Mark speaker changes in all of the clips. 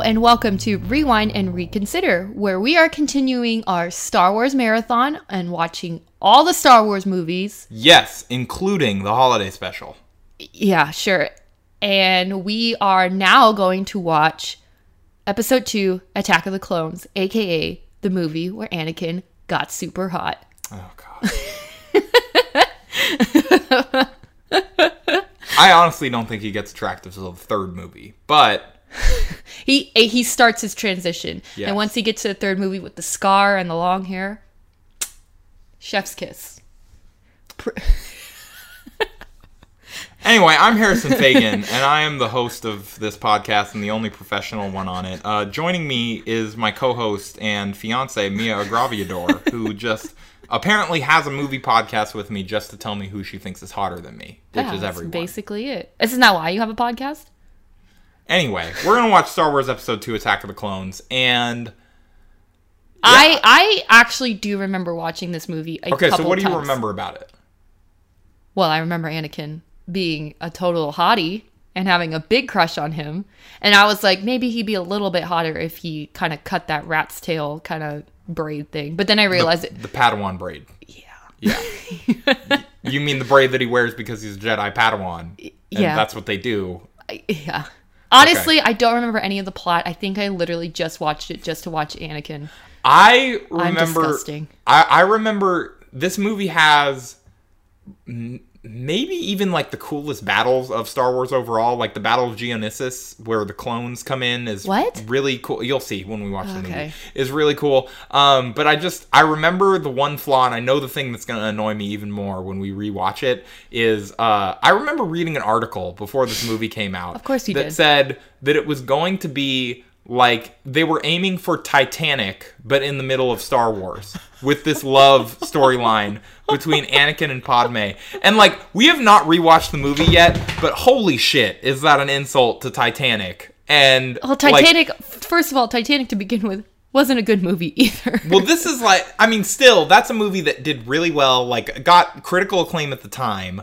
Speaker 1: and welcome to Rewind and Reconsider, where we are continuing our Star Wars marathon and watching all the Star Wars movies.
Speaker 2: Yes, including the holiday special.
Speaker 1: Yeah, sure. And we are now going to watch episode 2, Attack of the Clones, aka the movie where Anakin got super hot.
Speaker 2: Oh god. I honestly don't think he gets attractive until the third movie, but
Speaker 1: He he starts his transition.
Speaker 2: Yes.
Speaker 1: And once he gets to the third movie with the scar and the long hair, chef's kiss. Pr-
Speaker 2: Anyway, I'm Harrison Fagan, and I am the host of this podcast and the only professional one on it. Uh, joining me is my co-host and fiance Mia Agraviador, who just apparently has a movie podcast with me just to tell me who she thinks is hotter than me, which
Speaker 1: Yeah,
Speaker 2: is
Speaker 1: that's
Speaker 2: everyone.
Speaker 1: basically it. Isn't that why you have a podcast?
Speaker 2: Anyway, we're gonna watch Star Wars Episode Two: Attack of the Clones, and
Speaker 1: I I actually do remember watching this movie. A
Speaker 2: okay, so what do you
Speaker 1: times.
Speaker 2: remember about it?
Speaker 1: Well, I remember Anakin being a total hottie and having a big crush on him, and I was like, maybe he'd be a little bit hotter if he kind of cut that rat's tail kind of braid thing. But then I realized, it,
Speaker 2: The Padawan braid.
Speaker 1: yeah,
Speaker 2: Yeah. you mean the braid that he wears because he's a Jedi Padawan? And
Speaker 1: Yeah.
Speaker 2: that's what they do.
Speaker 1: Yeah. Honestly, I don't remember any of the plot. I think I literally just watched it just to watch Anakin.
Speaker 2: I remember.
Speaker 1: disgusting.
Speaker 2: I, I remember this movie has maybe even like the coolest battles of Star Wars overall, like the Battle of Geonosis, where the clones come in, is
Speaker 1: What?
Speaker 2: really cool. You'll see when we watch the movie. Is really cool. Um, but I just I remember the one flaw, and I know the thing that's going to annoy me even more when we rewatch it is uh, I remember reading an article before this movie came out.
Speaker 1: Of course you
Speaker 2: that
Speaker 1: did.
Speaker 2: said that it was going to be like they were aiming for Titanic, but in the middle of Star Wars with this love storyline between Anakin and Padme. And like, we have not rewatched the movie yet, but holy shit, is that an insult to Titanic? And
Speaker 1: Well,
Speaker 2: like,
Speaker 1: Titanic. first of all, Titanic to begin with wasn't a good movie either.
Speaker 2: well, this is like, I mean, still, that's a movie that did really well, like, got critical acclaim at the time.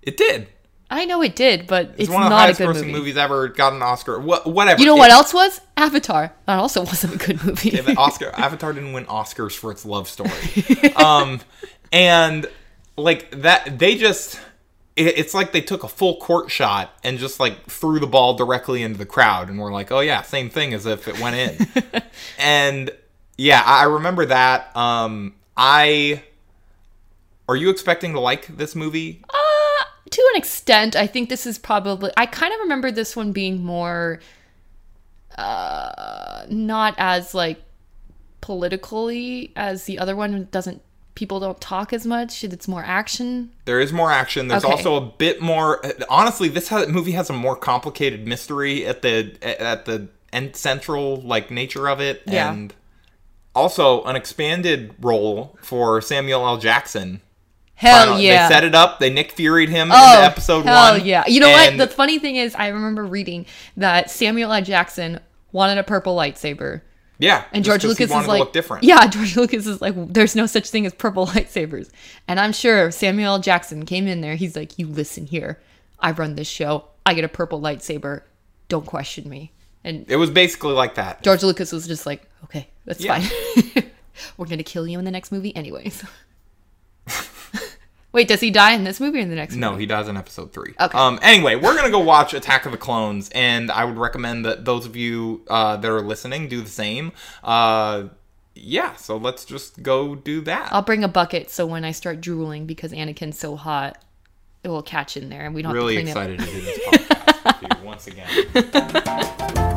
Speaker 2: It did.
Speaker 1: I know it did, but it's, not a good thing.
Speaker 2: It's, one of the highest grossing
Speaker 1: movie.
Speaker 2: movies ever. Got an Oscar. What, whatever.
Speaker 1: You know
Speaker 2: It-
Speaker 1: what else was Avatar? That also wasn't a good movie.
Speaker 2: Yeah, Oscar Avatar didn't win Oscars for its love story. um, and like that, they just it, it's like they took a full court shot and just like threw the ball directly into the crowd, and we're like, oh yeah, same thing as if it went in. and yeah, I I remember that. Um, I are you expecting to like this movie?
Speaker 1: Uh, to an extent, I think this is probably. I kind of remember this one being more, uh, not as like politically as the other one. It doesn't people don't talk as much. It's more action.
Speaker 2: There is more action. There's
Speaker 1: Okay.
Speaker 2: also a bit more. Honestly, this has, movie has a more complicated mystery at the at the end central like nature of it,
Speaker 1: Yeah.
Speaker 2: and also an expanded role for Samuel L. Jackson.
Speaker 1: Hell yeah!
Speaker 2: They set it up. They Nick Fury'd him
Speaker 1: Oh,
Speaker 2: into episode
Speaker 1: hell
Speaker 2: one.
Speaker 1: yeah! You know what? The funny thing is, I remember reading that Samuel L. Jackson wanted a purple lightsaber.
Speaker 2: yeah,
Speaker 1: And George Lucas
Speaker 2: wanted
Speaker 1: is
Speaker 2: to
Speaker 1: like,
Speaker 2: look different.
Speaker 1: yeah, George Lucas is like, there's no such thing as purple lightsabers. And I'm sure Samuel L. Jackson came in there. He's like, you listen here. I run this show. I get a purple lightsaber. Don't question me. And
Speaker 2: It was basically like that.
Speaker 1: George Lucas was just like, okay, that's
Speaker 2: Yeah.
Speaker 1: fine. We're going to kill you in the next movie anyways. Wait, does he die in this movie or in the next movie?
Speaker 2: No, he dies in episode three.
Speaker 1: Okay.
Speaker 2: Um. Anyway, we're gonna go watch Attack of the Clones, and I would recommend that those of you uh, that are listening do the same. Uh. Yeah. So let's just go do that.
Speaker 1: I'll bring a bucket so when I start drooling because Anakin's so hot, it will catch in there and we don't
Speaker 2: really
Speaker 1: have to clean
Speaker 2: excited to do this podcast with you once again.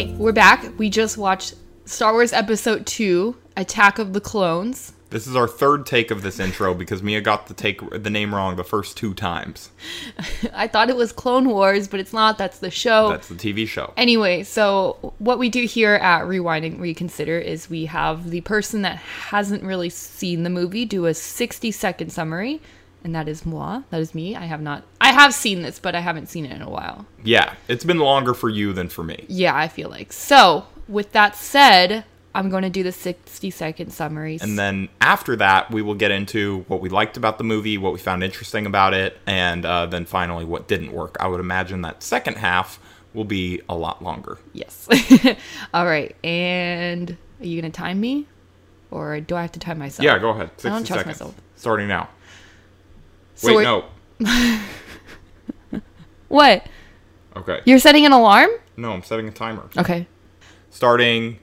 Speaker 1: Okay, we're back. We just watched Star Wars Episode 2, Attack of the Clones.
Speaker 2: This is our third take of this intro because Mia got the take the name wrong the first two times.
Speaker 1: I thought it was Clone Wars, but it's not. That's the show.
Speaker 2: That's the TV show.
Speaker 1: Anyway, so what we do here at Rewind and Reconsider is we have the person that hasn't really seen the movie do a 60 second summary, and that is moi. That is me. I have not. I have seen this, but I haven't seen it in a while.
Speaker 2: Yeah, it's been longer for you than for me.
Speaker 1: Yeah, I feel like. So, with that said, I'm going to do the 60 second summaries.
Speaker 2: And then after that, we will get into what we liked about the movie, what we found interesting about it, and uh, then finally what didn't work. I would imagine that second half will be a lot longer.
Speaker 1: yes. All right. And are you going to time me? Or do I have to time myself?
Speaker 2: Yeah, go ahead. 60
Speaker 1: don't trust
Speaker 2: seconds.
Speaker 1: myself.
Speaker 2: Starting now.
Speaker 1: So
Speaker 2: Wait, no.
Speaker 1: What?
Speaker 2: Okay.
Speaker 1: You're setting an alarm?
Speaker 2: No, I'm setting a timer.
Speaker 1: Okay.
Speaker 2: Starting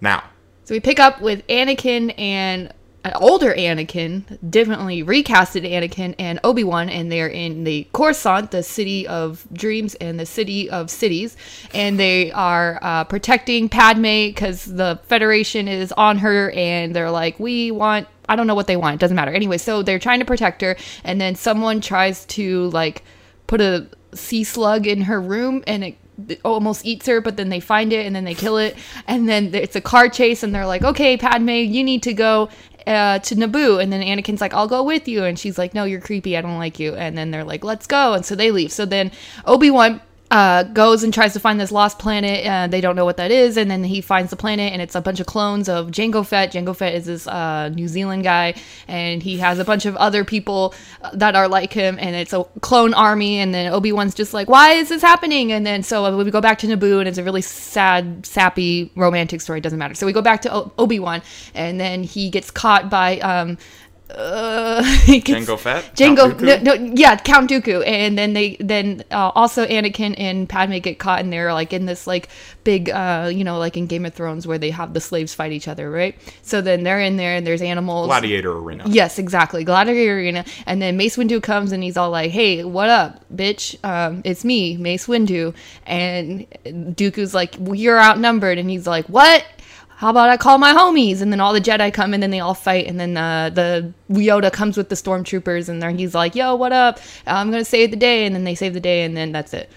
Speaker 2: now.
Speaker 1: So we pick up with Anakin and an older Anakin, definitely recasted Anakin and Obi Wan, and they're in the Coruscant, the city of dreams and the city of cities, and they are uh, protecting Padme because the Federation is on her, and they're like, we want. I don't know what they want. It doesn't matter. Anyway, so they're trying to protect her, and then someone tries to like put a sea slug in her room, and it almost eats her, but then they find it and then they kill it. And then it's a car chase, and they're like, okay, Padme, you need to go uh, to Naboo. And then Anakin's like, I'll go with you. And she's like, no, you're creepy. I don't like you. And then they're like, let's go. And so they leave. So then Obi Wan. Uh, goes and tries to find this lost planet. Uh, they don't know what that is, and then he finds the planet, and it's a bunch of clones of Jango Fett. Jango Fett is this uh, New Zealand guy, and he has a bunch of other people uh, that are like him, and it's a clone army. And then Obi Wan's just like, "Why is this happening?" And then so we go back to Naboo, and it's a really sad, sappy, romantic story. It Doesn't matter. So we go back to o- Obi Wan, and then he gets caught by um, uh, he
Speaker 2: Jango Fett?
Speaker 1: Jango, no, no, yeah, Count Dooku, and then they, then uh, also Anakin and Padme get caught, and they're like in this like big, uh, you know, like in Game of Thrones where they have the slaves fight each other, right? So then they're in there, and there's animals.
Speaker 2: Gladiator Arena.
Speaker 1: Yes, exactly. Gladiator Arena. And then Mace Windu comes and he's all like, hey, what up, bitch? Um, it's me, Mace Windu. And Dooku's like, well, you're outnumbered. And he's like, what? How about I call my homies? And then all the Jedi come and then they all fight. And then uh, the Yoda comes with the stormtroopers and then he's like, yo, what up? I'm going to save the day. And then they save the day and then that's it.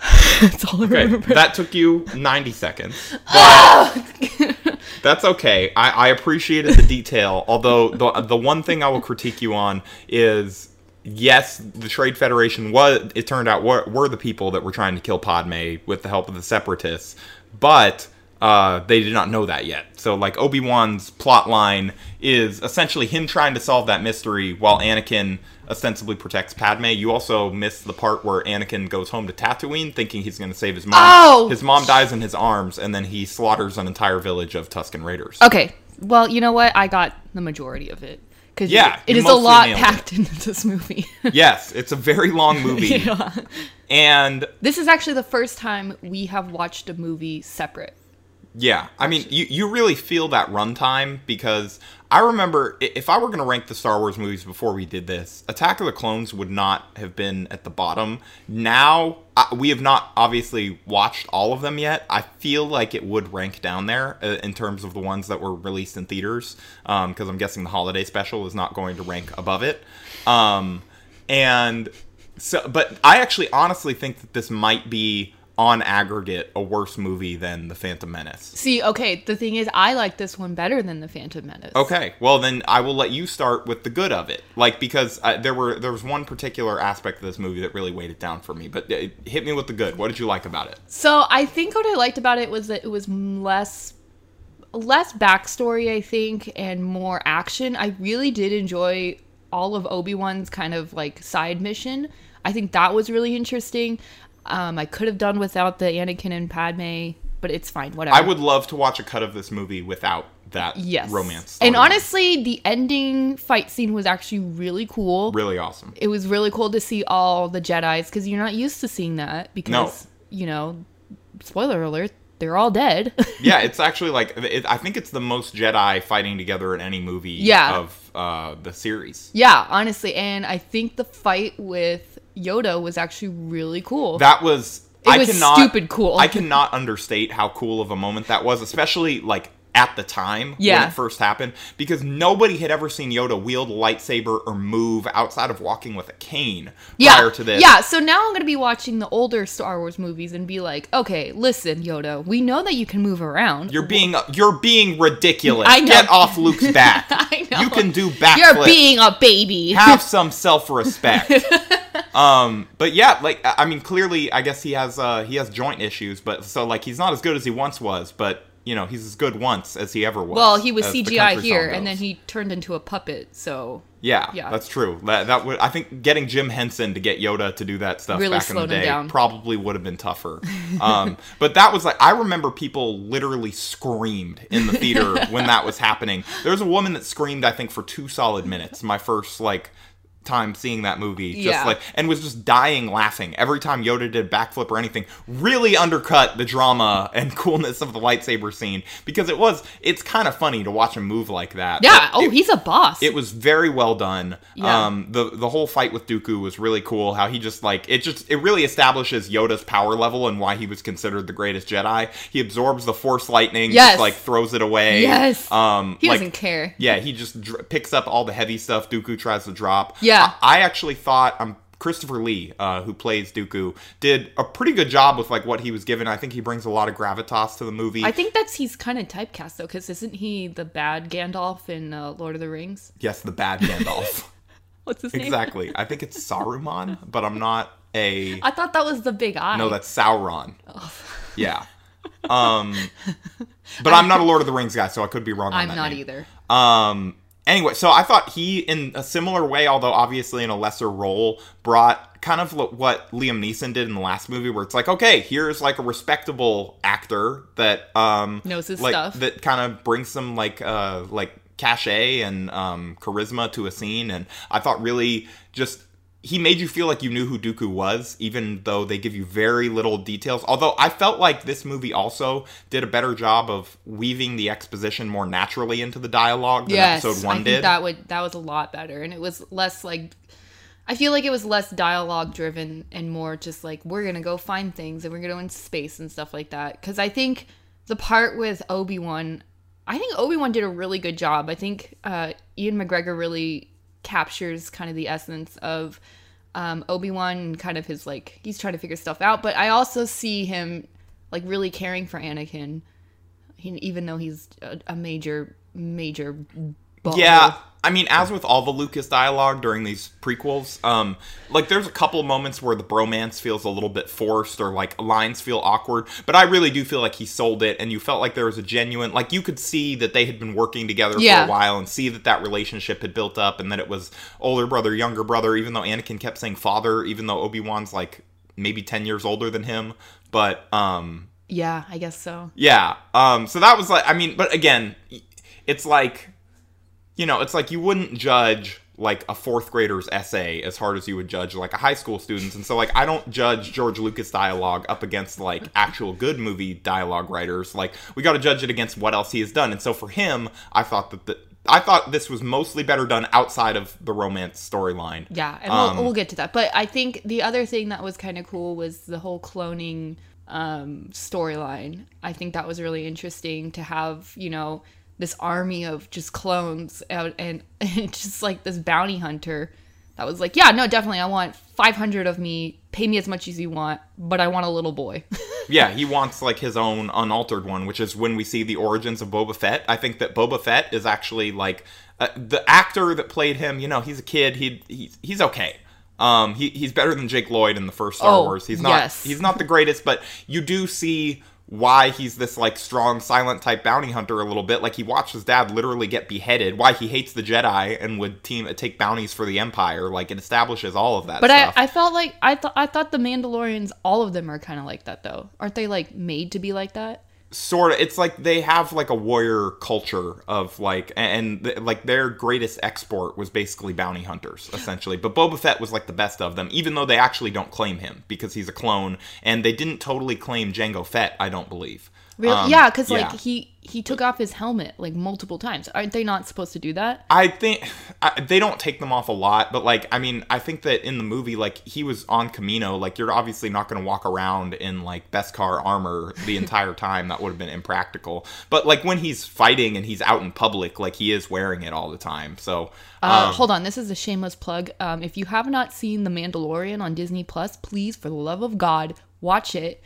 Speaker 1: that's all I
Speaker 2: Okay,
Speaker 1: remember.
Speaker 2: that took you 90 seconds. But that's okay. I, I appreciated the detail. Although the the one thing I will critique you on is yes, the Trade Federation was it turned out were, were the people that were trying to kill Padme with the help of the Separatists, but uh, they did not know that yet. So like Obi Wan's plot line is essentially him trying to solve that mystery while Anakin ostensibly protects Padme. You also miss the part where Anakin goes home to Tatooine thinking he's going to save his mom.
Speaker 1: Oh!
Speaker 2: His mom dies in his arms, and then he slaughters an entire village of Tusken Raiders.
Speaker 1: Okay. Well, you know what? I got the majority of it. Because
Speaker 2: Yeah,
Speaker 1: it is a lot
Speaker 2: nailed it.
Speaker 1: packed into this movie.
Speaker 2: yes, it's a very long movie,
Speaker 1: Yeah.
Speaker 2: and
Speaker 1: This is actually the first time we have watched a movie separate.
Speaker 2: Yeah, I mean, you, you really feel that runtime because I remember if I were going to rank the Star Wars movies before we did this, Attack of the Clones would not have been at the bottom. Now, I, we have not obviously watched all of them yet. I feel like it would rank down there uh, in terms of the ones that were released in theaters because I'm guessing the holiday special is not going to rank above it. Um, and so, but I actually honestly think that this might be on aggregate a worse movie than The Phantom Menace.
Speaker 1: See, okay, the thing is, I like this one better than The Phantom Menace.
Speaker 2: Okay, well then I will let you start with the good of it, like because uh, there were there was one particular aspect of this movie that really weighed it down for me. But uh, hit me with the good. What did you like about it?
Speaker 1: So I think what I liked about it was that it was less less backstory, I think, and more action. I really did enjoy all of Obi-Wan's kind of like side mission. I think that was really interesting. Um, I could have done without the Anakin and Padme, but it's fine, whatever.
Speaker 2: I would love to watch a cut of this movie without that
Speaker 1: yes.
Speaker 2: romance.
Speaker 1: And honestly, the ending fight scene was actually really cool.
Speaker 2: really awesome.
Speaker 1: it was really cool to see all the Jedi's because you're not used to seeing that because no. you know, spoiler alert, they're all dead.
Speaker 2: yeah, it's actually like it, I think it's the most Jedi fighting together in any movie
Speaker 1: Yeah.
Speaker 2: of uh, the series.
Speaker 1: yeah, honestly, and I think the fight with Yoda was actually really cool.
Speaker 2: That was
Speaker 1: It
Speaker 2: I
Speaker 1: was
Speaker 2: cannot
Speaker 1: stupid cool.
Speaker 2: I cannot understate how cool of a moment that was, especially like at the time when it first happened, because nobody had ever seen Yoda wield a lightsaber or move outside of walking with a cane
Speaker 1: yeah,
Speaker 2: prior to this.
Speaker 1: yeah. So now I'm gonna be watching the older Star Wars movies and be like, okay, listen, Yoda, we know that you can move around.
Speaker 2: You're being you're being ridiculous.
Speaker 1: I know.
Speaker 2: Get off Luke's back.
Speaker 1: I know.
Speaker 2: You can do backflips.
Speaker 1: You're being a baby.
Speaker 2: have some self-respect. um, but yeah, like I I mean, clearly, I guess he has uh he has joint issues, but so like he's not as good as he once was. But you know he's as good once as he ever was.
Speaker 1: Well, he was CGI here, and then he turned into a puppet. So
Speaker 2: Yeah,
Speaker 1: Yeah.
Speaker 2: that's true. That that would I think getting Jim Henson to get Yoda to do that stuff
Speaker 1: Really
Speaker 2: back in the day probably would have been tougher. um, but that was like I remember people literally screamed in the theater when that was happening. There was a woman that screamed I think for two solid minutes. My first like time seeing that movie just
Speaker 1: Yeah.
Speaker 2: like and was just dying laughing every time Yoda did a backflip or anything really undercut the drama and coolness of the lightsaber scene because it was it's kind of funny to watch him move like that
Speaker 1: yeah. Oh,
Speaker 2: it-
Speaker 1: he's a boss.
Speaker 2: it was very well done.
Speaker 1: Yeah.
Speaker 2: Um, the the whole fight with Dooku was really cool. How he just like it just it really establishes Yoda's power level and why he was considered the greatest Jedi. He absorbs the Force lightning,
Speaker 1: Yes.
Speaker 2: just like throws it away.
Speaker 1: Yes.
Speaker 2: Um,
Speaker 1: he
Speaker 2: like,
Speaker 1: doesn't care.
Speaker 2: Yeah, he just dr- picks up all the heavy stuff Dooku tries to drop.
Speaker 1: Yeah.
Speaker 2: I, I actually thought um Christopher Lee, uh, who plays Dooku, did a pretty good job with like what he was given. I think he brings a lot of gravitas to the movie.
Speaker 1: I think that's he's kind of typecast though, because isn't he the bad Gandalf in uh, Lord of the Rings?
Speaker 2: yes, the bad Gandalf.
Speaker 1: What's his name?
Speaker 2: exactly. I think it's Saruman, but I'm not a.
Speaker 1: I thought that was the big eye.
Speaker 2: No, that's Sauron.
Speaker 1: Oh.
Speaker 2: Yeah. Um, but I'm not a Lord of the Rings guy, so I could be wrong
Speaker 1: I'm
Speaker 2: that
Speaker 1: not
Speaker 2: name.
Speaker 1: either.
Speaker 2: Um, anyway, so I thought he, in a similar way, although obviously in a lesser role, brought kind of what Liam Neeson did in the last movie, where it's like, okay, here's like a respectable actor that um
Speaker 1: Knows his
Speaker 2: like,
Speaker 1: stuff.
Speaker 2: that kind of brings some like uh like cachet and um charisma to a scene, and I thought really just. He made you feel like you knew who Dooku was, even though they give you very little details. Although I felt like this movie also did a better job of weaving the exposition more naturally into the dialogue than
Speaker 1: Yes,
Speaker 2: episode one
Speaker 1: I think
Speaker 2: did.
Speaker 1: that would that was a lot better, and it was less like. I feel like it was less dialogue driven and more just like we're gonna go find things and we're gonna go in space and stuff like that. Because I think the part with Obi Wan, I think Obi Wan did a really good job. I think uh, Ian McGregor really captures kind of the essence of um, Obi Wan kind of his like he's trying to figure stuff out. But I also see him like really caring for Anakin, he, even though he's a, a major major.
Speaker 2: Yeah, I mean, as with all the Lucas dialogue during these prequels, um, like there's a couple of moments where the bromance feels a little bit forced or like lines feel awkward, but I really do feel like he sold it, and you felt like there was a genuine, like you could see that they had been working together
Speaker 1: Yeah.
Speaker 2: for a while and see that that relationship had built up, and that it was older brother, younger brother, even though Anakin kept saying father, even though Obi Wan's like maybe ten years older than him, but um,
Speaker 1: Yeah, I guess so.
Speaker 2: yeah. Um. So that was like, I mean, but again, it's like, you know, it's like you wouldn't judge like a fourth grader's essay as hard as you would judge like a high school student's, and so like I don't judge George Lucas dialogue up against like actual good movie dialogue writers. Like we got to judge it against what else he has done, and so for him, I thought that the. I thought this was mostly better done outside of the romance storyline.
Speaker 1: Yeah, and
Speaker 2: Um,
Speaker 1: we'll, we'll get to that. But I think the other thing that was kind of cool was the whole cloning um, storyline. I think that was really interesting to have, you know, this army of just clones out and, and just like this bounty hunter that was like, yeah, no, definitely, I want 500 of me. Pay me as much as you want, but I want a little boy.
Speaker 2: Yeah, he wants like his own unaltered one, which is when we see the origins of Boba Fett. I think that Boba Fett is actually like uh, the actor that played him. You know, he's a kid. He he's he's okay. Um, he he's better than Jake Lloyd in the first Star
Speaker 1: Oh,
Speaker 2: Wars. He's not
Speaker 1: yes.
Speaker 2: he's not the greatest, but you do see why he's this like strong silent type bounty hunter a little bit like he watched his dad literally get beheaded why he hates the jedi and would team uh, take bounties for the empire like it establishes all of that
Speaker 1: But I. I felt like I thought I thought the Mandalorians, all of them are kind of like that though. Aren't they like made to be like that?
Speaker 2: Sort of it's like they have like a warrior culture of like and th- like their greatest export was basically bounty hunters essentially. But Boba Fett was like the best of them even though they actually don't claim him because he's a clone and they didn't totally claim Jango Fett I don't believe
Speaker 1: Really?
Speaker 2: Um,
Speaker 1: yeah, because
Speaker 2: yeah.
Speaker 1: like he he took off his helmet like multiple times. Aren't they not supposed to do that?
Speaker 2: I think I, they don't take them off a lot, but like I mean, I think that in the movie, like he was on Kamino. Like you're obviously not going to walk around in like beskar armor the entire time. That would have been impractical. But like when he's fighting and he's out in public, like he is wearing it all the time. So
Speaker 1: Uh, hold on, this is a shameless plug. Um, if you have not seen The Mandalorian on Disney Plus, please, for the love of God, watch it.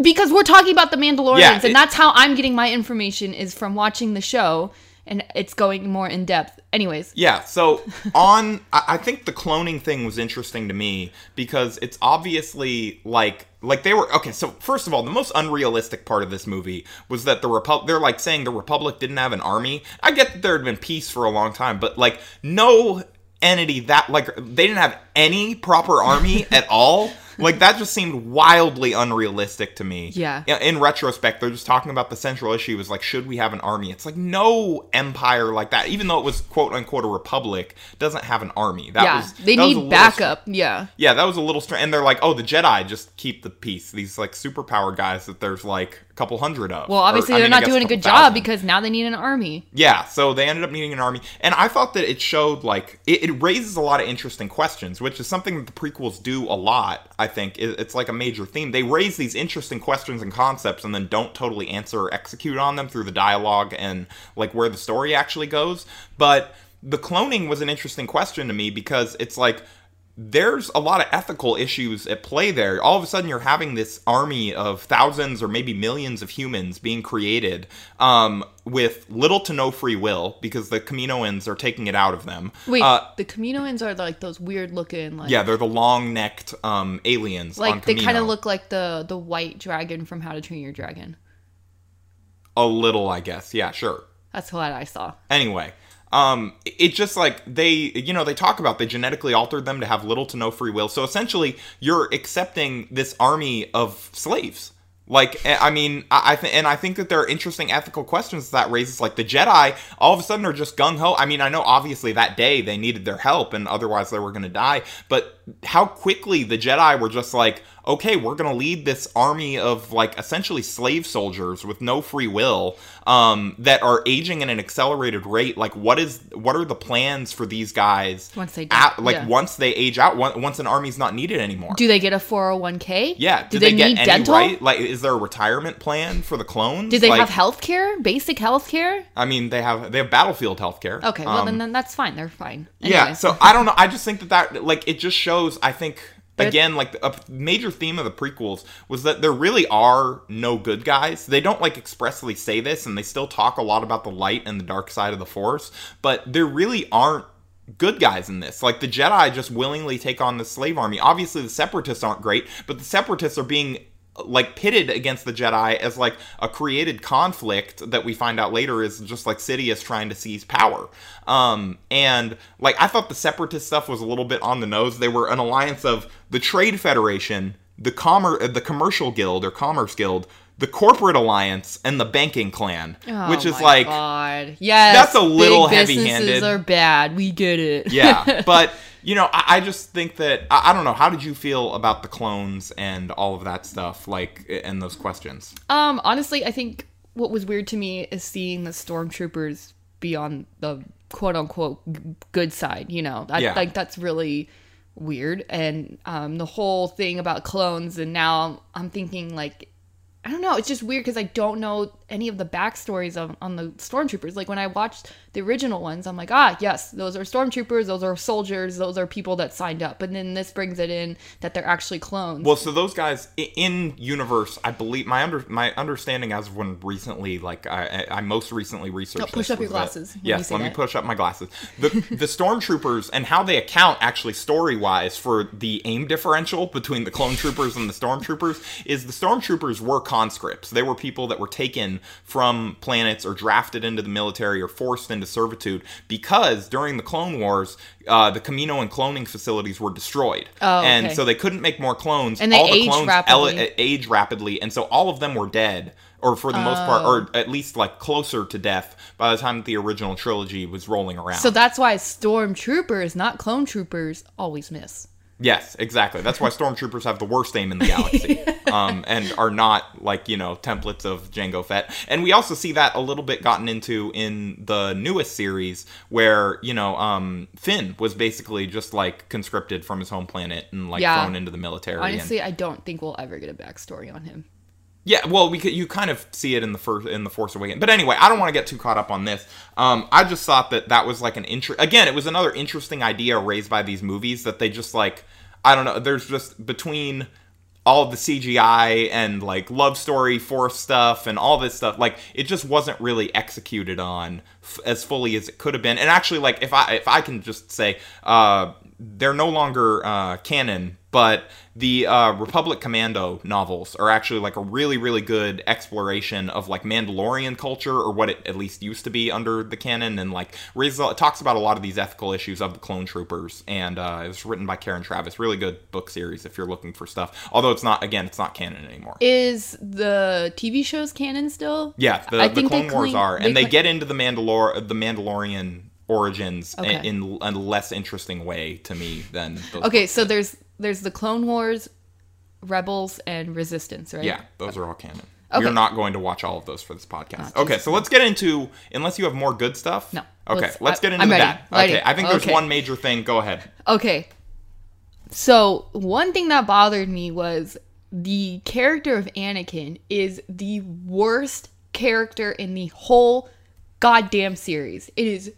Speaker 1: Because we're talking about the Mandalorians,
Speaker 2: Yeah, it-
Speaker 1: and that's how I'm getting my information is from watching the show. and it's going more in depth. Anyways,
Speaker 2: Yeah, so on, I I think the cloning thing was interesting to me because it's obviously like, like they were okay. So first of all, the most unrealistic part of this movie was that the Republic. They're like saying the Republic didn't have an army. I get that there had been peace for a long time, but like no entity that like they didn't have any proper army at all. Like that just seemed wildly unrealistic to me.
Speaker 1: Yeah.
Speaker 2: In retrospect, they're just talking about the central issue was like, should we have an army? It's like no empire like that, even though it was quote unquote a republic, doesn't have an army. That
Speaker 1: yeah,
Speaker 2: was
Speaker 1: they
Speaker 2: that was
Speaker 1: need
Speaker 2: little
Speaker 1: backup. Yeah.
Speaker 2: yeah, that was a little strange. And they're like, oh, the Jedi just keep the peace. These like superpower guys that there's like a couple hundred of.
Speaker 1: Well, obviously
Speaker 2: I
Speaker 1: they're
Speaker 2: mean,
Speaker 1: not doing a good job because now they need an army.
Speaker 2: Yeah, so they ended up needing an army, and I thought that it showed like it, it raises a lot of interesting questions, which is something that the prequels do a lot. I think it's like a major theme. They raise these interesting questions and concepts, and then don't totally answer or execute on them through the dialogue and like where the story actually goes. But the cloning was an interesting question to me because it's like there's a lot of ethical issues at play there. All of a sudden, you're having this army of thousands or maybe millions of humans being created um, with little to no free will because the Kaminoans are taking it out of them.
Speaker 1: Wait,
Speaker 2: Uh,
Speaker 1: the Kaminoans are like those weird looking, like
Speaker 2: yeah, they're the long-necked um, aliens. on
Speaker 1: like they kind of look like the the white dragon from How to Train Your Dragon.
Speaker 2: a little, I guess. Yeah, sure.
Speaker 1: That's what I saw.
Speaker 2: anyway um it just like they you know they talk about they genetically altered them to have little to no free will. So essentially you're accepting this army of slaves. Like eh, i mean i, I and i think that there are interesting ethical questions that raises like the jedi all of a sudden are just gung-ho. I mean i know obviously that day they needed their help and otherwise they were going to die but how quickly the jedi were just like okay we're going to lead this army of like essentially slave soldiers with no free will um, that are aging at an accelerated rate like what is what are the plans for these guys
Speaker 1: Once they
Speaker 2: at, like
Speaker 1: yeah.
Speaker 2: once they age out on- once an army's not needed anymore
Speaker 1: Do they get a 401k?
Speaker 2: yeah
Speaker 1: Do
Speaker 2: do they, get
Speaker 1: need
Speaker 2: any
Speaker 1: dental?
Speaker 2: right like is there a retirement plan for the clones
Speaker 1: Do they
Speaker 2: like,
Speaker 1: have health care? Basic health care?
Speaker 2: i mean they have they have battlefield healthcare
Speaker 1: Okay, well
Speaker 2: Um,
Speaker 1: then, then that's fine. They're fine.
Speaker 2: yeah so i don't know i just think that that like it just shows i think again like a major theme of the prequels was that there really are no good guys. They don't like expressly say this and they still talk a lot about the light and the dark side of the force but there really aren't good guys in this. Like the jedi just willingly take on the slave army. Obviously the separatists aren't great but the separatists are being like pitted against the Jedi as like a created conflict that we find out later is just like Sidious trying to seize power. Um, and like I thought the separatist stuff was a little bit on the nose. They were an alliance of the Trade Federation, the commer uh, the Commercial Guild or Commerce Guild, the Corporate Alliance, and the Banking Clan,
Speaker 1: Oh
Speaker 2: which is like
Speaker 1: God. Yes,
Speaker 2: That's a little heavy-handed.
Speaker 1: Businesses are bad. We get it.
Speaker 2: yeah but you know I, I just think that I, I don't know how did you feel about the clones and all of that stuff like and those questions
Speaker 1: Um, honestly, I think what was weird to me is seeing the stormtroopers be on the quote unquote good side. You know, I
Speaker 2: Yeah.
Speaker 1: like that's really weird. And um, the whole thing about clones, and now I'm thinking like. I don't know. It's just weird because I don't know any of the backstories of, on the stormtroopers. Like when I watched the original ones, I'm like, ah, yes, those are stormtroopers, those are soldiers, those are people that signed up. But then this brings it in that they're actually clones.
Speaker 2: Well, so those guys in universe, I believe my under my understanding as of when recently, like I, I most recently researched.
Speaker 1: Oh, push up your
Speaker 2: that-
Speaker 1: glasses you
Speaker 2: Yes,
Speaker 1: say
Speaker 2: let me push up my glasses. The the stormtroopers and how they account actually story wise for the aim differential between the clone troopers and the stormtroopers is the stormtroopers were conscripts. They were people that were taken from planets or drafted into the military or forced into servitude because during the Clone Wars, uh, the Kamino and cloning facilities were destroyed,
Speaker 1: Oh,
Speaker 2: and so they couldn't make more clones.
Speaker 1: And they
Speaker 2: all the
Speaker 1: age
Speaker 2: clones
Speaker 1: rapidly.
Speaker 2: ele- age rapidly, and so all of them were dead, or for the most part,
Speaker 1: Oh.
Speaker 2: or at least like closer to death by the time the original trilogy was rolling around.
Speaker 1: So that's why stormtroopers, not clone troopers, always miss.
Speaker 2: Yes, exactly. That's why stormtroopers have the worst aim in the galaxy, um, and are not like you know templates of Jango Fett. And we also see that a little bit gotten into in the newest series, where you know um, Finn was basically just like conscripted from his home planet and like
Speaker 1: Yeah.
Speaker 2: thrown into the military. and-
Speaker 1: Honestly, I don't think we'll ever get a backstory on him.
Speaker 2: Yeah, well, we could, you kind of see it in the first in the Force Awakens, but anyway, I don't want to get too caught up on this. Um, I just thought that that was like an interest. Again, it was another interesting idea raised by these movies that they just like I don't know. There's just between all the CGI and like love story force stuff and all this stuff like it just wasn't really executed on f- as fully as it could have been and actually like if I if I can just say uh they're no longer uh canon but the uh, Republic Commando novels are actually like a really, really good exploration of like Mandalorian culture, or what it at least used to be under the canon, and like raises, it talks about a lot of these ethical issues of the clone troopers. And uh, it was written by Karen Traviss. Really good book series if you're looking for stuff. Although it's not, again, it's not canon anymore.
Speaker 1: Is the TV shows canon still?
Speaker 2: yeah, the,
Speaker 1: I
Speaker 2: the
Speaker 1: think
Speaker 2: Clone Wars
Speaker 1: claim-
Speaker 2: are, and they get into the Mandalore the Mandalorian origins in-
Speaker 1: Okay.
Speaker 2: in, a less interesting way to me than
Speaker 1: Okay,
Speaker 2: books
Speaker 1: so there's there's the Clone Wars, Rebels, and Resistance, right?
Speaker 2: Yeah, those are all canon.
Speaker 1: Okay.
Speaker 2: We're not going to watch all of those for this podcast. okay, so let's get into unless you have more good stuff.
Speaker 1: No.
Speaker 2: Okay,
Speaker 1: Let's-
Speaker 2: let's, get into
Speaker 1: I'm
Speaker 2: that.
Speaker 1: Ready.
Speaker 2: Okay, I think there's
Speaker 1: Okay.
Speaker 2: one major thing. Go ahead.
Speaker 1: Okay. So, one thing that bothered me was the character of Anakin is the worst character in the whole goddamn series. It is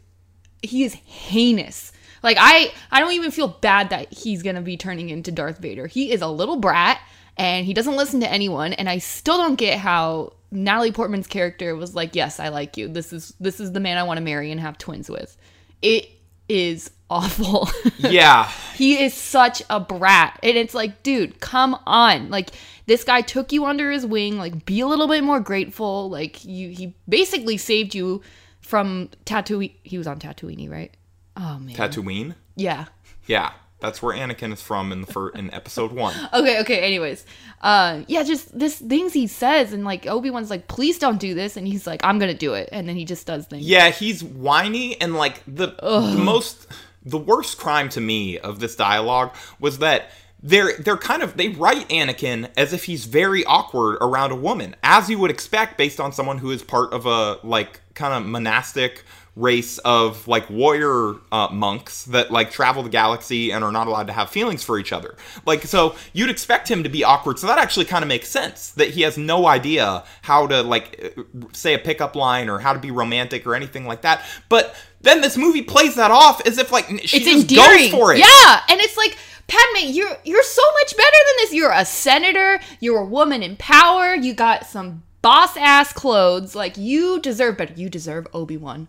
Speaker 1: he is heinous. Like I I don't even feel bad that he's going to be turning into Darth Vader. He is a little brat and he doesn't listen to anyone and I still don't get how Natalie Portman's character was like, "Yes, I like you. This is this is the man I want to marry and have twins with." It is awful.
Speaker 2: Yeah,
Speaker 1: he is such a brat. And it's like, dude, come on. Like this guy took you under his wing. Like be a little bit more grateful. Like you he basically saved you from Tatooine. He was on Tatooine, right? Oh man.
Speaker 2: Tatooine.
Speaker 1: yeah.
Speaker 2: Yeah, that's where Anakin is from in the fir- in episode one.
Speaker 1: Okay, okay, anyways. Uh yeah, just this things he says and like Obi-Wan's like, please don't do this, and he's like, I'm gonna do it, and then he just does things.
Speaker 2: Yeah, he's whiny and like the, the most the worst crime to me of this dialogue was that they're they're kind of they write Anakin as if he's very awkward around a woman, as you would expect based on someone who is part of a like kind of monastic race of like warrior uh, monks that like travel the galaxy and are not allowed to have feelings for each other. Like so you'd expect him to be awkward. So that actually kind of makes sense that he has no idea how to like say a pickup line or how to be romantic or anything like that. But then this movie plays that off as if like she
Speaker 1: it's
Speaker 2: just
Speaker 1: endearing.
Speaker 2: goes for it.
Speaker 1: Yeah, and it's like Padme, you're you're so much better than this. You're a senator. You're a woman in power. You got some boss ass clothes. Like you deserve better. You deserve Obi Wan.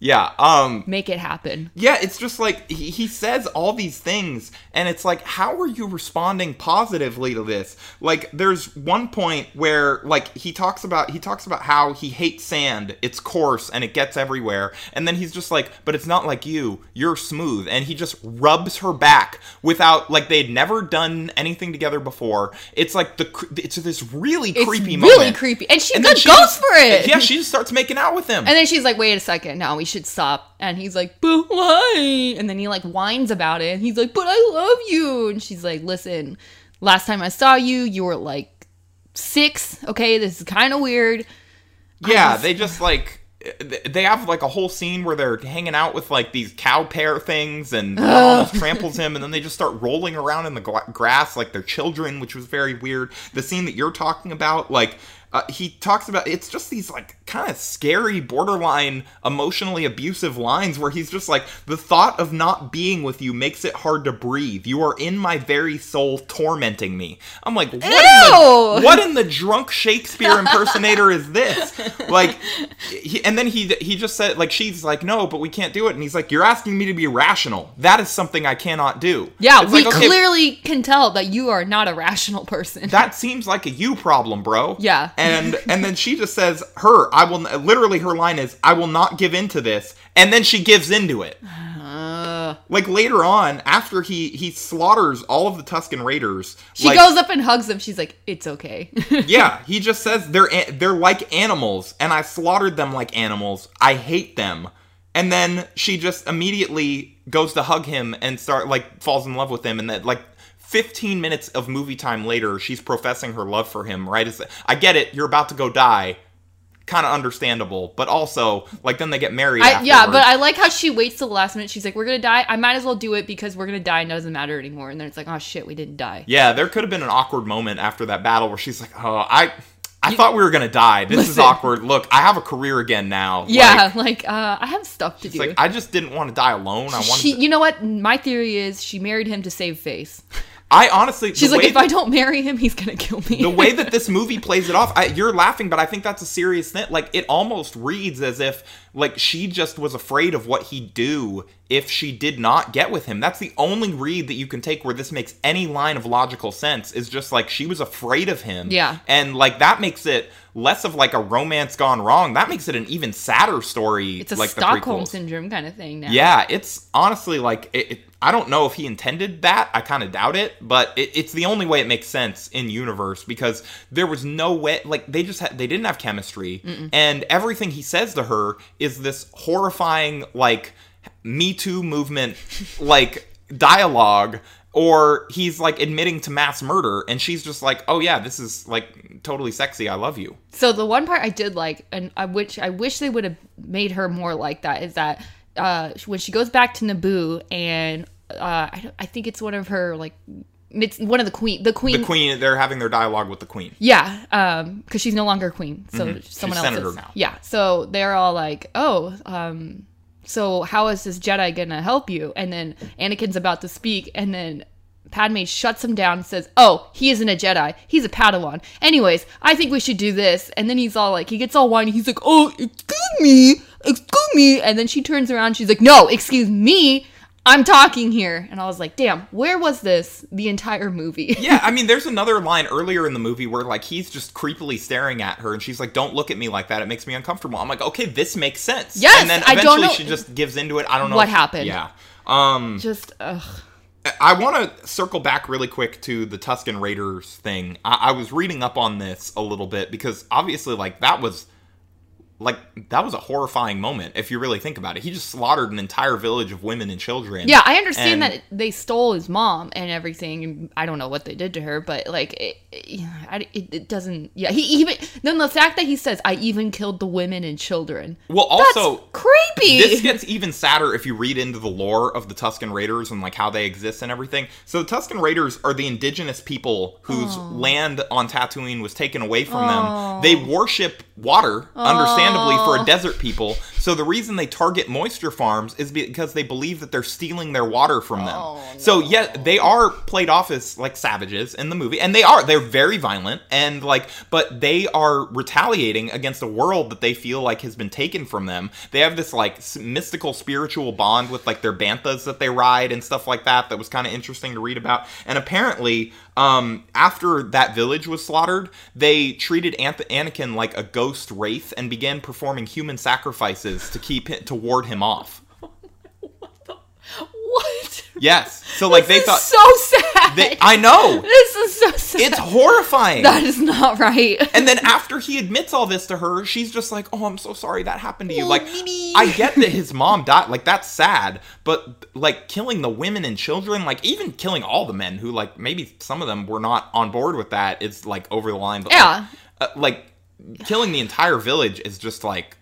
Speaker 2: Yeah. Um
Speaker 1: Make it happen.
Speaker 2: Yeah, it's just like he, he says all these things, and it's like, how are you responding positively to this? Like, there's one point where like he talks about he talks about how he hates sand, it's coarse and it gets everywhere, and then he's just like, but it's not like you, you're smooth, and he just rubs her back without like they'd never done anything together before. It's like the it's this really
Speaker 1: It's
Speaker 2: creepy
Speaker 1: really
Speaker 2: moment.
Speaker 1: Really creepy, and she
Speaker 2: And
Speaker 1: goes
Speaker 2: just-
Speaker 1: for it.
Speaker 2: Yeah, she just starts making out with him.
Speaker 1: And then she's like, "Wait a second, no, we should stop." And he's like, "But why?" And then he like whines about it, and he's like, "But I love you." And she's like, "Listen, last time I saw you, you were like six. Okay, this is kind of weird."
Speaker 2: Yeah,
Speaker 1: just-
Speaker 2: they just like they have like a whole scene where they're hanging out with like these cow pair things and almost tramples him and then they just start rolling around in the grass like they're children which was very weird the scene that you're talking about like uh, he talks about it's just these like kind of scary borderline emotionally abusive lines where he's just like the thought of not being with you makes it hard to breathe. You are in my very soul tormenting me. I'm like what in the, what in the drunk shakespeare impersonator is this? Like he, and then he he just said like she's like no but we can't do it. And he's like you're asking me to be rational. That is something i cannot do.
Speaker 1: Yeah,
Speaker 2: It's
Speaker 1: we
Speaker 2: like, okay,
Speaker 1: clearly can tell that you are not a rational person.
Speaker 2: that seems like a you problem bro.
Speaker 1: Yeah.
Speaker 2: And and then she just says her i will literally her line is i will not give in to this and then she gives into it
Speaker 1: Uh,
Speaker 2: like later on after he he slaughters all of the tusken raiders
Speaker 1: she
Speaker 2: like,
Speaker 1: goes up and hugs him. She's like, "It's okay."
Speaker 2: yeah, he just says they're they're like animals, and I slaughtered them like animals. I hate them. And then she just immediately goes to hug him and start like falls in love with him, and then like. 15 minutes of movie time later, she's professing her love for him, right? I get it, you're about to go die. Kind of understandable, but also, like, then they get married.
Speaker 1: I, yeah, but I like how she waits till the last minute. She's like, "We're gonna die. I might as well do it because we're gonna die and it doesn't matter anymore." And then it's like, "Oh shit, we didn't die."
Speaker 2: Yeah, there could have been an awkward moment after that battle where she's like, "Oh, I, I thought we were gonna die. This is awkward. Look, I have a career again now.
Speaker 1: Yeah,
Speaker 2: Like,
Speaker 1: like, uh, I have stuff to
Speaker 2: it's
Speaker 1: do.
Speaker 2: like I just didn't want to die alone. I wanted.
Speaker 1: she,
Speaker 2: to,
Speaker 1: you know what? My theory is she married him to save face.
Speaker 2: I honestly,
Speaker 1: She's like, if I don't marry him, he's gonna kill me.
Speaker 2: the way that this movie plays it off, I, you're laughing, but I think that's a serious thing. Like, it almost reads as if like she just was afraid of what he'd do if she did not get with him. That's the only read that you can take where this makes any line of logical sense. Is just like she was afraid of him.
Speaker 1: Yeah.
Speaker 2: and like that makes it less of like a romance gone wrong. That makes it an even sadder story.
Speaker 1: it's a
Speaker 2: like the
Speaker 1: Stockholm syndrome kind of thing now.
Speaker 2: Yeah, it's honestly like it, it- I don't know if he intended that. I kind of doubt it, but it, it's the only way it makes sense in universe because there was no way. Like they just had, they didn't have chemistry, and everything he says to her is this horrifying like Me Too movement like dialogue. Or he's like admitting to mass murder, and she's just like, "Oh yeah, this is like totally sexy. I love you."
Speaker 1: So the one part I did like, and I which I wish they would have made her more like that, is that uh, when she goes back to Naboo, and uh, I, I think it's one of her like, it's one of the queen, the queen,
Speaker 2: The queen, they're having their dialogue with the queen.
Speaker 1: yeah, um, because she's no longer queen, so someone
Speaker 2: Mm-hmm. She's
Speaker 1: else
Speaker 2: senator
Speaker 1: is.
Speaker 2: now.
Speaker 1: Yeah, so they're all like, oh, um, so how is this Jedi gonna help you? And then Anakin's about to speak, and then Padme shuts him down and says, Oh, he isn't a Jedi. He's a Padawan. Anyways, I think we should do this. And then he's all like, he gets all whiny. He's like, Oh, excuse me. Excuse me. And then she turns around. She's like, No, excuse me. I'm talking here. And I was like, Damn, where was this the entire movie?
Speaker 2: Yeah, I mean, there's another line earlier in the movie where like he's just creepily staring at her, and she's like, "Don't look at me like that. It makes me uncomfortable." I'm like, "Okay, this makes sense."
Speaker 1: Yes,
Speaker 2: and then
Speaker 1: I
Speaker 2: eventually
Speaker 1: don't know-
Speaker 2: she just gives into it. I don't know
Speaker 1: What happened?
Speaker 2: Yeah. Um,
Speaker 1: Just, ugh.
Speaker 2: I want to circle back really quick to the Tusken Raiders thing. I-, I was reading up on this a little bit because obviously, like that was like that was a horrifying moment if you really think about it. He just slaughtered an entire village of women and children.
Speaker 1: Yeah, I understand
Speaker 2: And-
Speaker 1: that they stole his mom and everything. I don't know what they did to her, but like, it, it, it, doesn't. Yeah, he even then the fact that he says, "I even killed the women and children."
Speaker 2: Well,
Speaker 1: That's
Speaker 2: also
Speaker 1: creepy.
Speaker 2: this gets even sadder if you read into the lore of the Tusken Raiders and like how they exist and everything. So the Tusken Raiders are the indigenous people whose land on Tatooine was taken away from them. They worship water, understandably for a oh. desert people. So the reason they target moisture farms is because they believe that they're stealing their water from them. Oh, so yeah, they are played off as like savages in the movie, and they are. They're very violent and like, but they are retaliating against a world that they feel like has been taken from them. They have this like mystical spiritual bond with like their banthas that they ride and stuff like that. That was kind of interesting to read about. And apparently, um, after that village was slaughtered, they treated Anth- Anakin like a ghost wraith and began performing human sacrifices to keep to ward him off.
Speaker 1: what?
Speaker 2: Yes. So like they
Speaker 1: This is
Speaker 2: thought
Speaker 1: so sad.
Speaker 2: they, I know.
Speaker 1: this is so sad.
Speaker 2: It's horrifying.
Speaker 1: that is not right.
Speaker 2: and then after he admits all this to her, she's just like, "Oh, I'm so sorry that happened to you."
Speaker 1: Oh,
Speaker 2: Like, I get that his mom died. Like, that's sad. But like killing the women and children, like even killing all the men who, like, maybe some of them were not on board with that, is like over the line. But
Speaker 1: Yeah.
Speaker 2: like, uh, like killing the entire village is just like.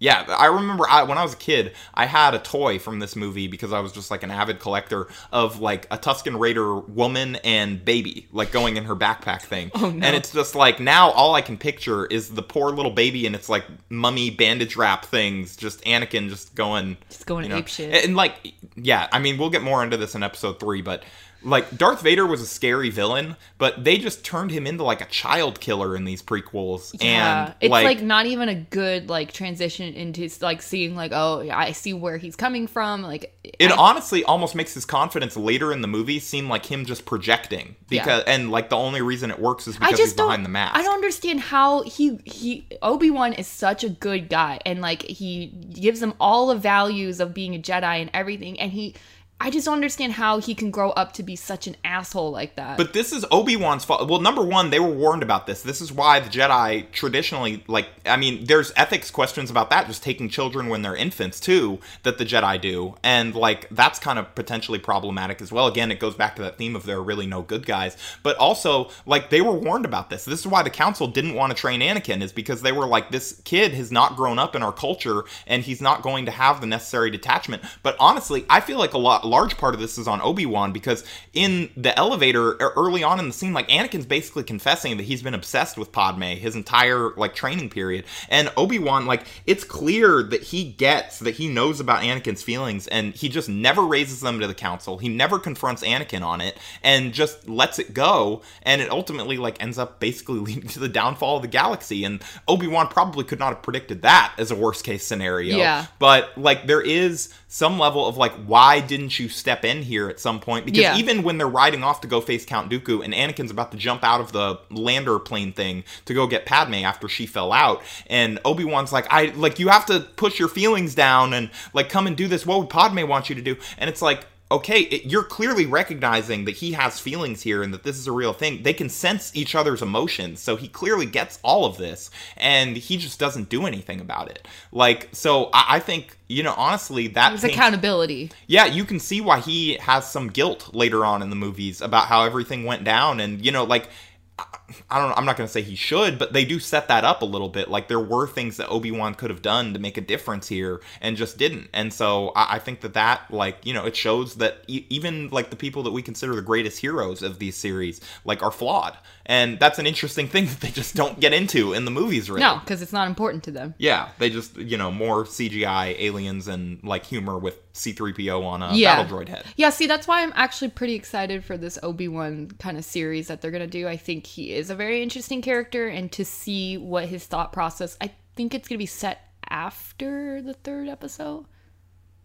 Speaker 2: Yeah, I remember I, when I was a kid, I had a toy from this movie because I was just like an avid collector of like a Tusken Raider woman and baby, like going in her backpack thing.
Speaker 1: Oh, no.
Speaker 2: And it's just like now all I can picture is the poor little baby and it's like mummy bandage wrap things, just Anakin just going,
Speaker 1: Just going
Speaker 2: you know,
Speaker 1: apeshit.
Speaker 2: and, and like yeah, I mean we'll get more into this in episode three, but like Darth Vader was a scary villain, but they just turned him into like a child killer in these prequels,
Speaker 1: Yeah,
Speaker 2: and
Speaker 1: it's like, not even a good like transition into like seeing like oh I see where he's coming from like
Speaker 2: It
Speaker 1: I-
Speaker 2: honestly almost makes his confidence later in the movie seem like him just projecting because and like the only reason it works is
Speaker 1: I
Speaker 2: because
Speaker 1: just
Speaker 2: he's behind the mask.
Speaker 1: I don't understand how he he Obi Wan is such a good guy, and like he gives them all the values of being a Jedi and everything, and he. I just don't understand how he can grow up to be such an asshole like that.
Speaker 2: But this is Obi Wan's fault. Well, number one, they were warned about this. This is why the Jedi traditionally, like, I mean, there's ethics questions about that, just taking children when they're infants too, that the Jedi do, and like that's kind of potentially problematic as well. Again, it goes back to that theme of there are really no good guys, but also like they were warned about this. This is why the Council didn't want to train Anakin, is because they were like, this kid has not grown up in our culture, and he's not going to have the necessary detachment. But honestly, I feel like a lot large part of this is on Obi-Wan because in the elevator early on in the scene like Anakin's basically confessing that he's been obsessed with Padme his entire like training period. And Obi-Wan like it's clear that he gets that he knows about Anakin's feelings and he just never raises them to the council. He never confronts Anakin on it and just lets it go. And it ultimately like ends up basically leading to the downfall of the galaxy. And Obi-Wan probably could not have predicted that as a worst case scenario.
Speaker 1: Yeah.
Speaker 2: but like there is some level of like why didn't you step in here at some point? Because
Speaker 1: Yeah.
Speaker 2: even when they're riding off to go face count dooku and anakin's about to jump out of the lander plane thing to go get padme after she fell out and obi-wan's like i like you have to push your feelings down and like come and do this. What would padme want you to do? And it's like okay, it, you're clearly recognizing that he has feelings here and that this is a real thing. They can sense each other's emotions, so he clearly gets all of this, and he just doesn't do anything about it. Like, so I, I think you know, honestly, that paints-
Speaker 1: accountability.
Speaker 2: yeah, you can see why he has some guilt later on in the movies about how everything went down, and you know, like. I- don't know. I'm not going to say he should, but they do set that up a little bit. Like there were things that Obi Wan could have done to make a difference here, and just didn't. And so I, I think that that, like, you know, it shows that e- even like the people that we consider the greatest heroes of these series, like, are flawed. And that's an interesting thing that they just don't get into in the movies, really.
Speaker 1: No, because it's not important to them.
Speaker 2: Yeah, they just you know more CGI aliens and like humor with C-3PO on a
Speaker 1: Yeah.
Speaker 2: battle droid head.
Speaker 1: Yeah, see, that's why I'm actually pretty excited for this Obi Wan kind of series that they're gonna do. I think he is a very interesting character, and to see what his thought process. I think it's gonna be set after the third episode.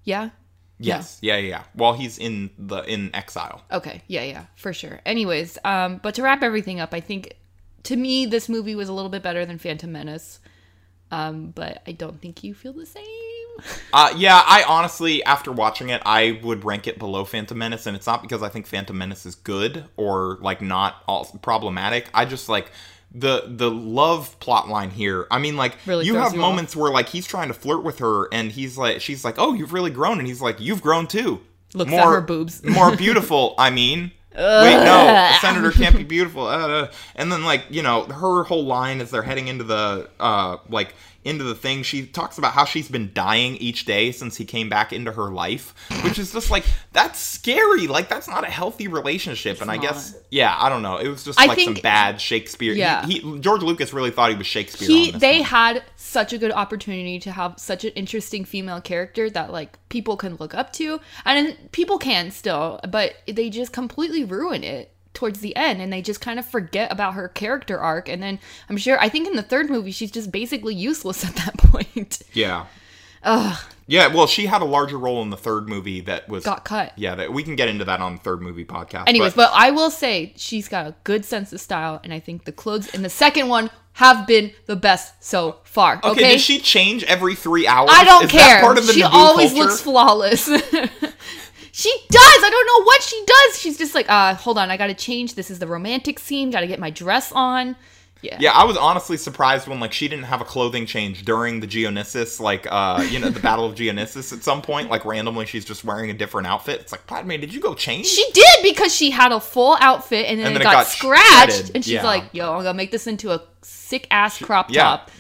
Speaker 1: Yeah.
Speaker 2: Yes, yeah, yeah. yeah. While he's in the in exile.
Speaker 1: Okay. Yeah, yeah, for sure. Anyways, um, but to wrap everything up, I think to me this movie was a little bit better than Phantom Menace. Um, but I don't think you feel the same.
Speaker 2: Uh, yeah, I honestly, after watching it, I would rank it below Phantom Menace, and it's not because I think Phantom Menace is good or like not all problematic. I just like the the love plot line here. I mean, like
Speaker 1: Really
Speaker 2: you have
Speaker 1: you off.
Speaker 2: moments where like he's trying to flirt with her, and he's like, she's like, "Oh, you've really grown," and he's like, "You've grown too."
Speaker 1: Looks at her boobs.
Speaker 2: more beautiful. I mean. Wait, no, senator can't be beautiful. Uh, and then, like, you know, her whole line as they're heading into the, uh, like, into the thing, she talks about how she's been dying each day since he came back into her life, which is just like, that's scary. Like, that's not a healthy relationship. and I guess, yeah, I don't know. It was just
Speaker 1: I
Speaker 2: like
Speaker 1: think-
Speaker 2: some bad Shakespeare. he-
Speaker 1: Yeah.
Speaker 2: He, George Lucas really thought he was Shakespeare.
Speaker 1: he they
Speaker 2: one.
Speaker 1: had such a good opportunity to have such an interesting female character that like people can look up to and people can still but they just completely ruin it towards the end and they just kind of forget about her character arc and then i'm sure i think in the third movie she's just basically useless at that point
Speaker 2: Yeah. Ugh. Yeah, well, she had a larger role in the third movie that was.
Speaker 1: got cut
Speaker 2: Yeah, that we can get into that on the third movie podcast.
Speaker 1: anyways but i will say she's got a good sense of style and i think the clothes in the second one have been the best so far okay,
Speaker 2: Okay, does she change every three hours?
Speaker 1: I don't
Speaker 2: Is
Speaker 1: care.
Speaker 2: Part of the
Speaker 1: she
Speaker 2: Naboo
Speaker 1: always
Speaker 2: culture?
Speaker 1: looks flawless. she does. I don't know what she does. She's just like, uh, hold on, I gotta change. This is the romantic scene. Gotta get my dress on. Yeah.
Speaker 2: Yeah, I was honestly surprised when like she didn't have a clothing change during the Geonosis, like uh, you know, the Battle of Geonosis. At some point, like randomly, she's just wearing a different outfit. It's like, Padme, did you go change?
Speaker 1: She did because she had a full outfit and then,
Speaker 2: And
Speaker 1: it,
Speaker 2: then it
Speaker 1: got,
Speaker 2: got
Speaker 1: scratched.
Speaker 2: shredded.
Speaker 1: And she's
Speaker 2: Yeah.
Speaker 1: like, yo, I'm gonna make this into a sick ass crop
Speaker 2: yeah.
Speaker 1: top.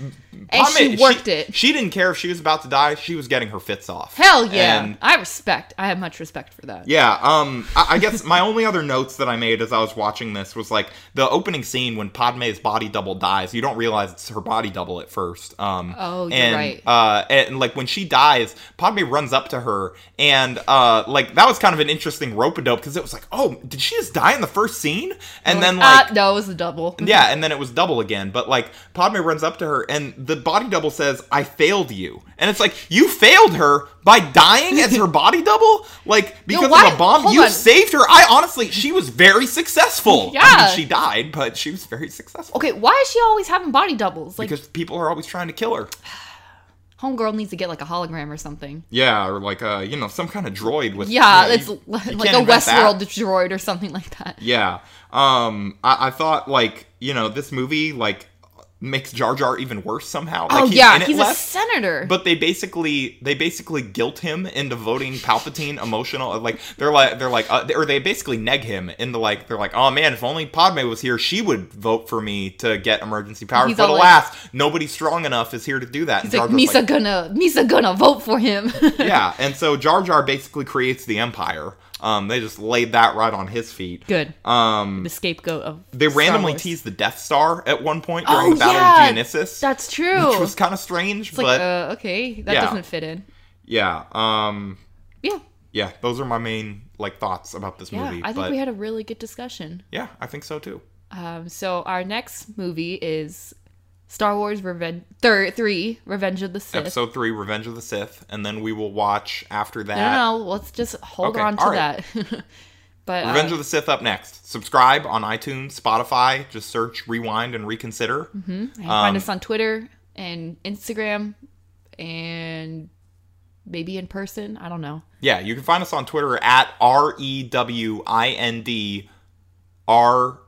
Speaker 1: And she worked it.
Speaker 2: She didn't care if she was about to die. She was getting her fits off.
Speaker 1: Hell yeah.
Speaker 2: And
Speaker 1: I respect. I have much respect for that.
Speaker 2: Yeah, um, I, I guess my only other notes that I made as I was watching this was like the opening scene when Padme's body double dies. You don't realize it's her body double at first. Um,
Speaker 1: Oh, you're
Speaker 2: and,
Speaker 1: right.
Speaker 2: Uh, and like when she dies, Padme runs up to her, and uh, like that was kind of an interesting rope a dope because it was like, oh, did she just die in the first scene? And then like.
Speaker 1: uh, no, it was a double.
Speaker 2: yeah, and then it was double again. But like Padme runs up to her, and the body double says, "I failed you," and it's like you failed her by dying as her body double, like because
Speaker 1: why-
Speaker 2: of a bomb.
Speaker 1: hold
Speaker 2: You
Speaker 1: on.
Speaker 2: saved her. I honestly, she was very successful. I
Speaker 1: Yeah.
Speaker 2: mean, she died, but she was very successful
Speaker 1: Okay, why is she always having body doubles? Like,
Speaker 2: because people are always trying to kill her.
Speaker 1: Homegirl needs to get like a hologram or something.
Speaker 2: Yeah, or like uh, you know, some kind of droid with
Speaker 1: Yeah,
Speaker 2: you-
Speaker 1: it's
Speaker 2: you
Speaker 1: like
Speaker 2: can't
Speaker 1: a
Speaker 2: that.
Speaker 1: Westworld droid or something like that.
Speaker 2: Yeah. Um I, I thought like, you know, this movie, like makes Jar Jar even worse somehow.
Speaker 1: oh
Speaker 2: he's
Speaker 1: yeah, he's a senator.
Speaker 2: But they basically they basically guilt him into voting Palpatine emotional like they're like they're like uh, or they basically neg him into like they're like oh man if only Padme was here she would vote for me to get emergency powers
Speaker 1: He's
Speaker 2: but
Speaker 1: all like-
Speaker 2: alas nobody strong enough is here to do that.
Speaker 1: he's
Speaker 2: And
Speaker 1: like Misa gonna Misa gonna vote for him.
Speaker 2: yeah, and so Jar Jar basically creates the Empire. Um, they just laid that right on his feet.
Speaker 1: Good.
Speaker 2: Um,
Speaker 1: the scapegoat of
Speaker 2: they
Speaker 1: Star
Speaker 2: randomly teased the Death Star at one point during
Speaker 1: Oh
Speaker 2: the Battle
Speaker 1: yeah,
Speaker 2: of Geonosis,
Speaker 1: that's true.
Speaker 2: which was kind of strange,
Speaker 1: it's
Speaker 2: but
Speaker 1: like uh, okay, that
Speaker 2: Yeah.
Speaker 1: doesn't fit in.
Speaker 2: yeah, um,
Speaker 1: Yeah,
Speaker 2: yeah, those are my main like thoughts about this
Speaker 1: yeah.
Speaker 2: movie.
Speaker 1: I think
Speaker 2: but
Speaker 1: we had a really good discussion.
Speaker 2: yeah, I think so too.
Speaker 1: Um, so our next movie is Star Wars Revenge thir- three Revenge of the Sith.
Speaker 2: Episode three, Revenge of the Sith, and then we will watch after that.
Speaker 1: no, no, no, let's just hold
Speaker 2: Okay,
Speaker 1: on to
Speaker 2: right.
Speaker 1: that. but
Speaker 2: Revenge
Speaker 1: uh,
Speaker 2: of the Sith up next. Subscribe on iTunes, Spotify. Just search Rewind and Reconsider.
Speaker 1: you can find
Speaker 2: um,
Speaker 1: us on Twitter and Instagram and maybe in person. I don't know.
Speaker 2: Yeah, you can find us on Twitter at R E W I N D R.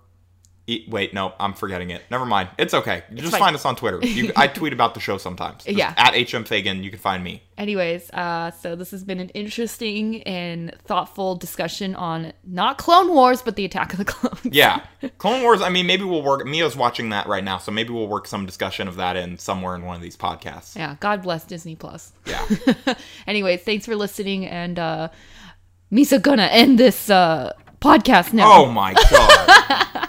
Speaker 2: E- Wait, no, I'm forgetting it. Never mind. It's okay. You just
Speaker 1: fine.
Speaker 2: find us on Twitter. You, I tweet about the show sometimes. Just
Speaker 1: Yeah.
Speaker 2: At HM Fagan, you can find me.
Speaker 1: Anyways, uh, so this has been an interesting and thoughtful discussion on not Clone Wars, but the Attack of the Clones.
Speaker 2: Yeah. Clone Wars, I mean, maybe we'll work. Mia's watching that right now, so maybe we'll work some discussion of that in somewhere in one of these podcasts.
Speaker 1: Yeah, God bless Disney Plus.
Speaker 2: Yeah.
Speaker 1: Anyways, thanks for listening, and uh, Misa gonna end this uh, podcast now.
Speaker 2: oh my god.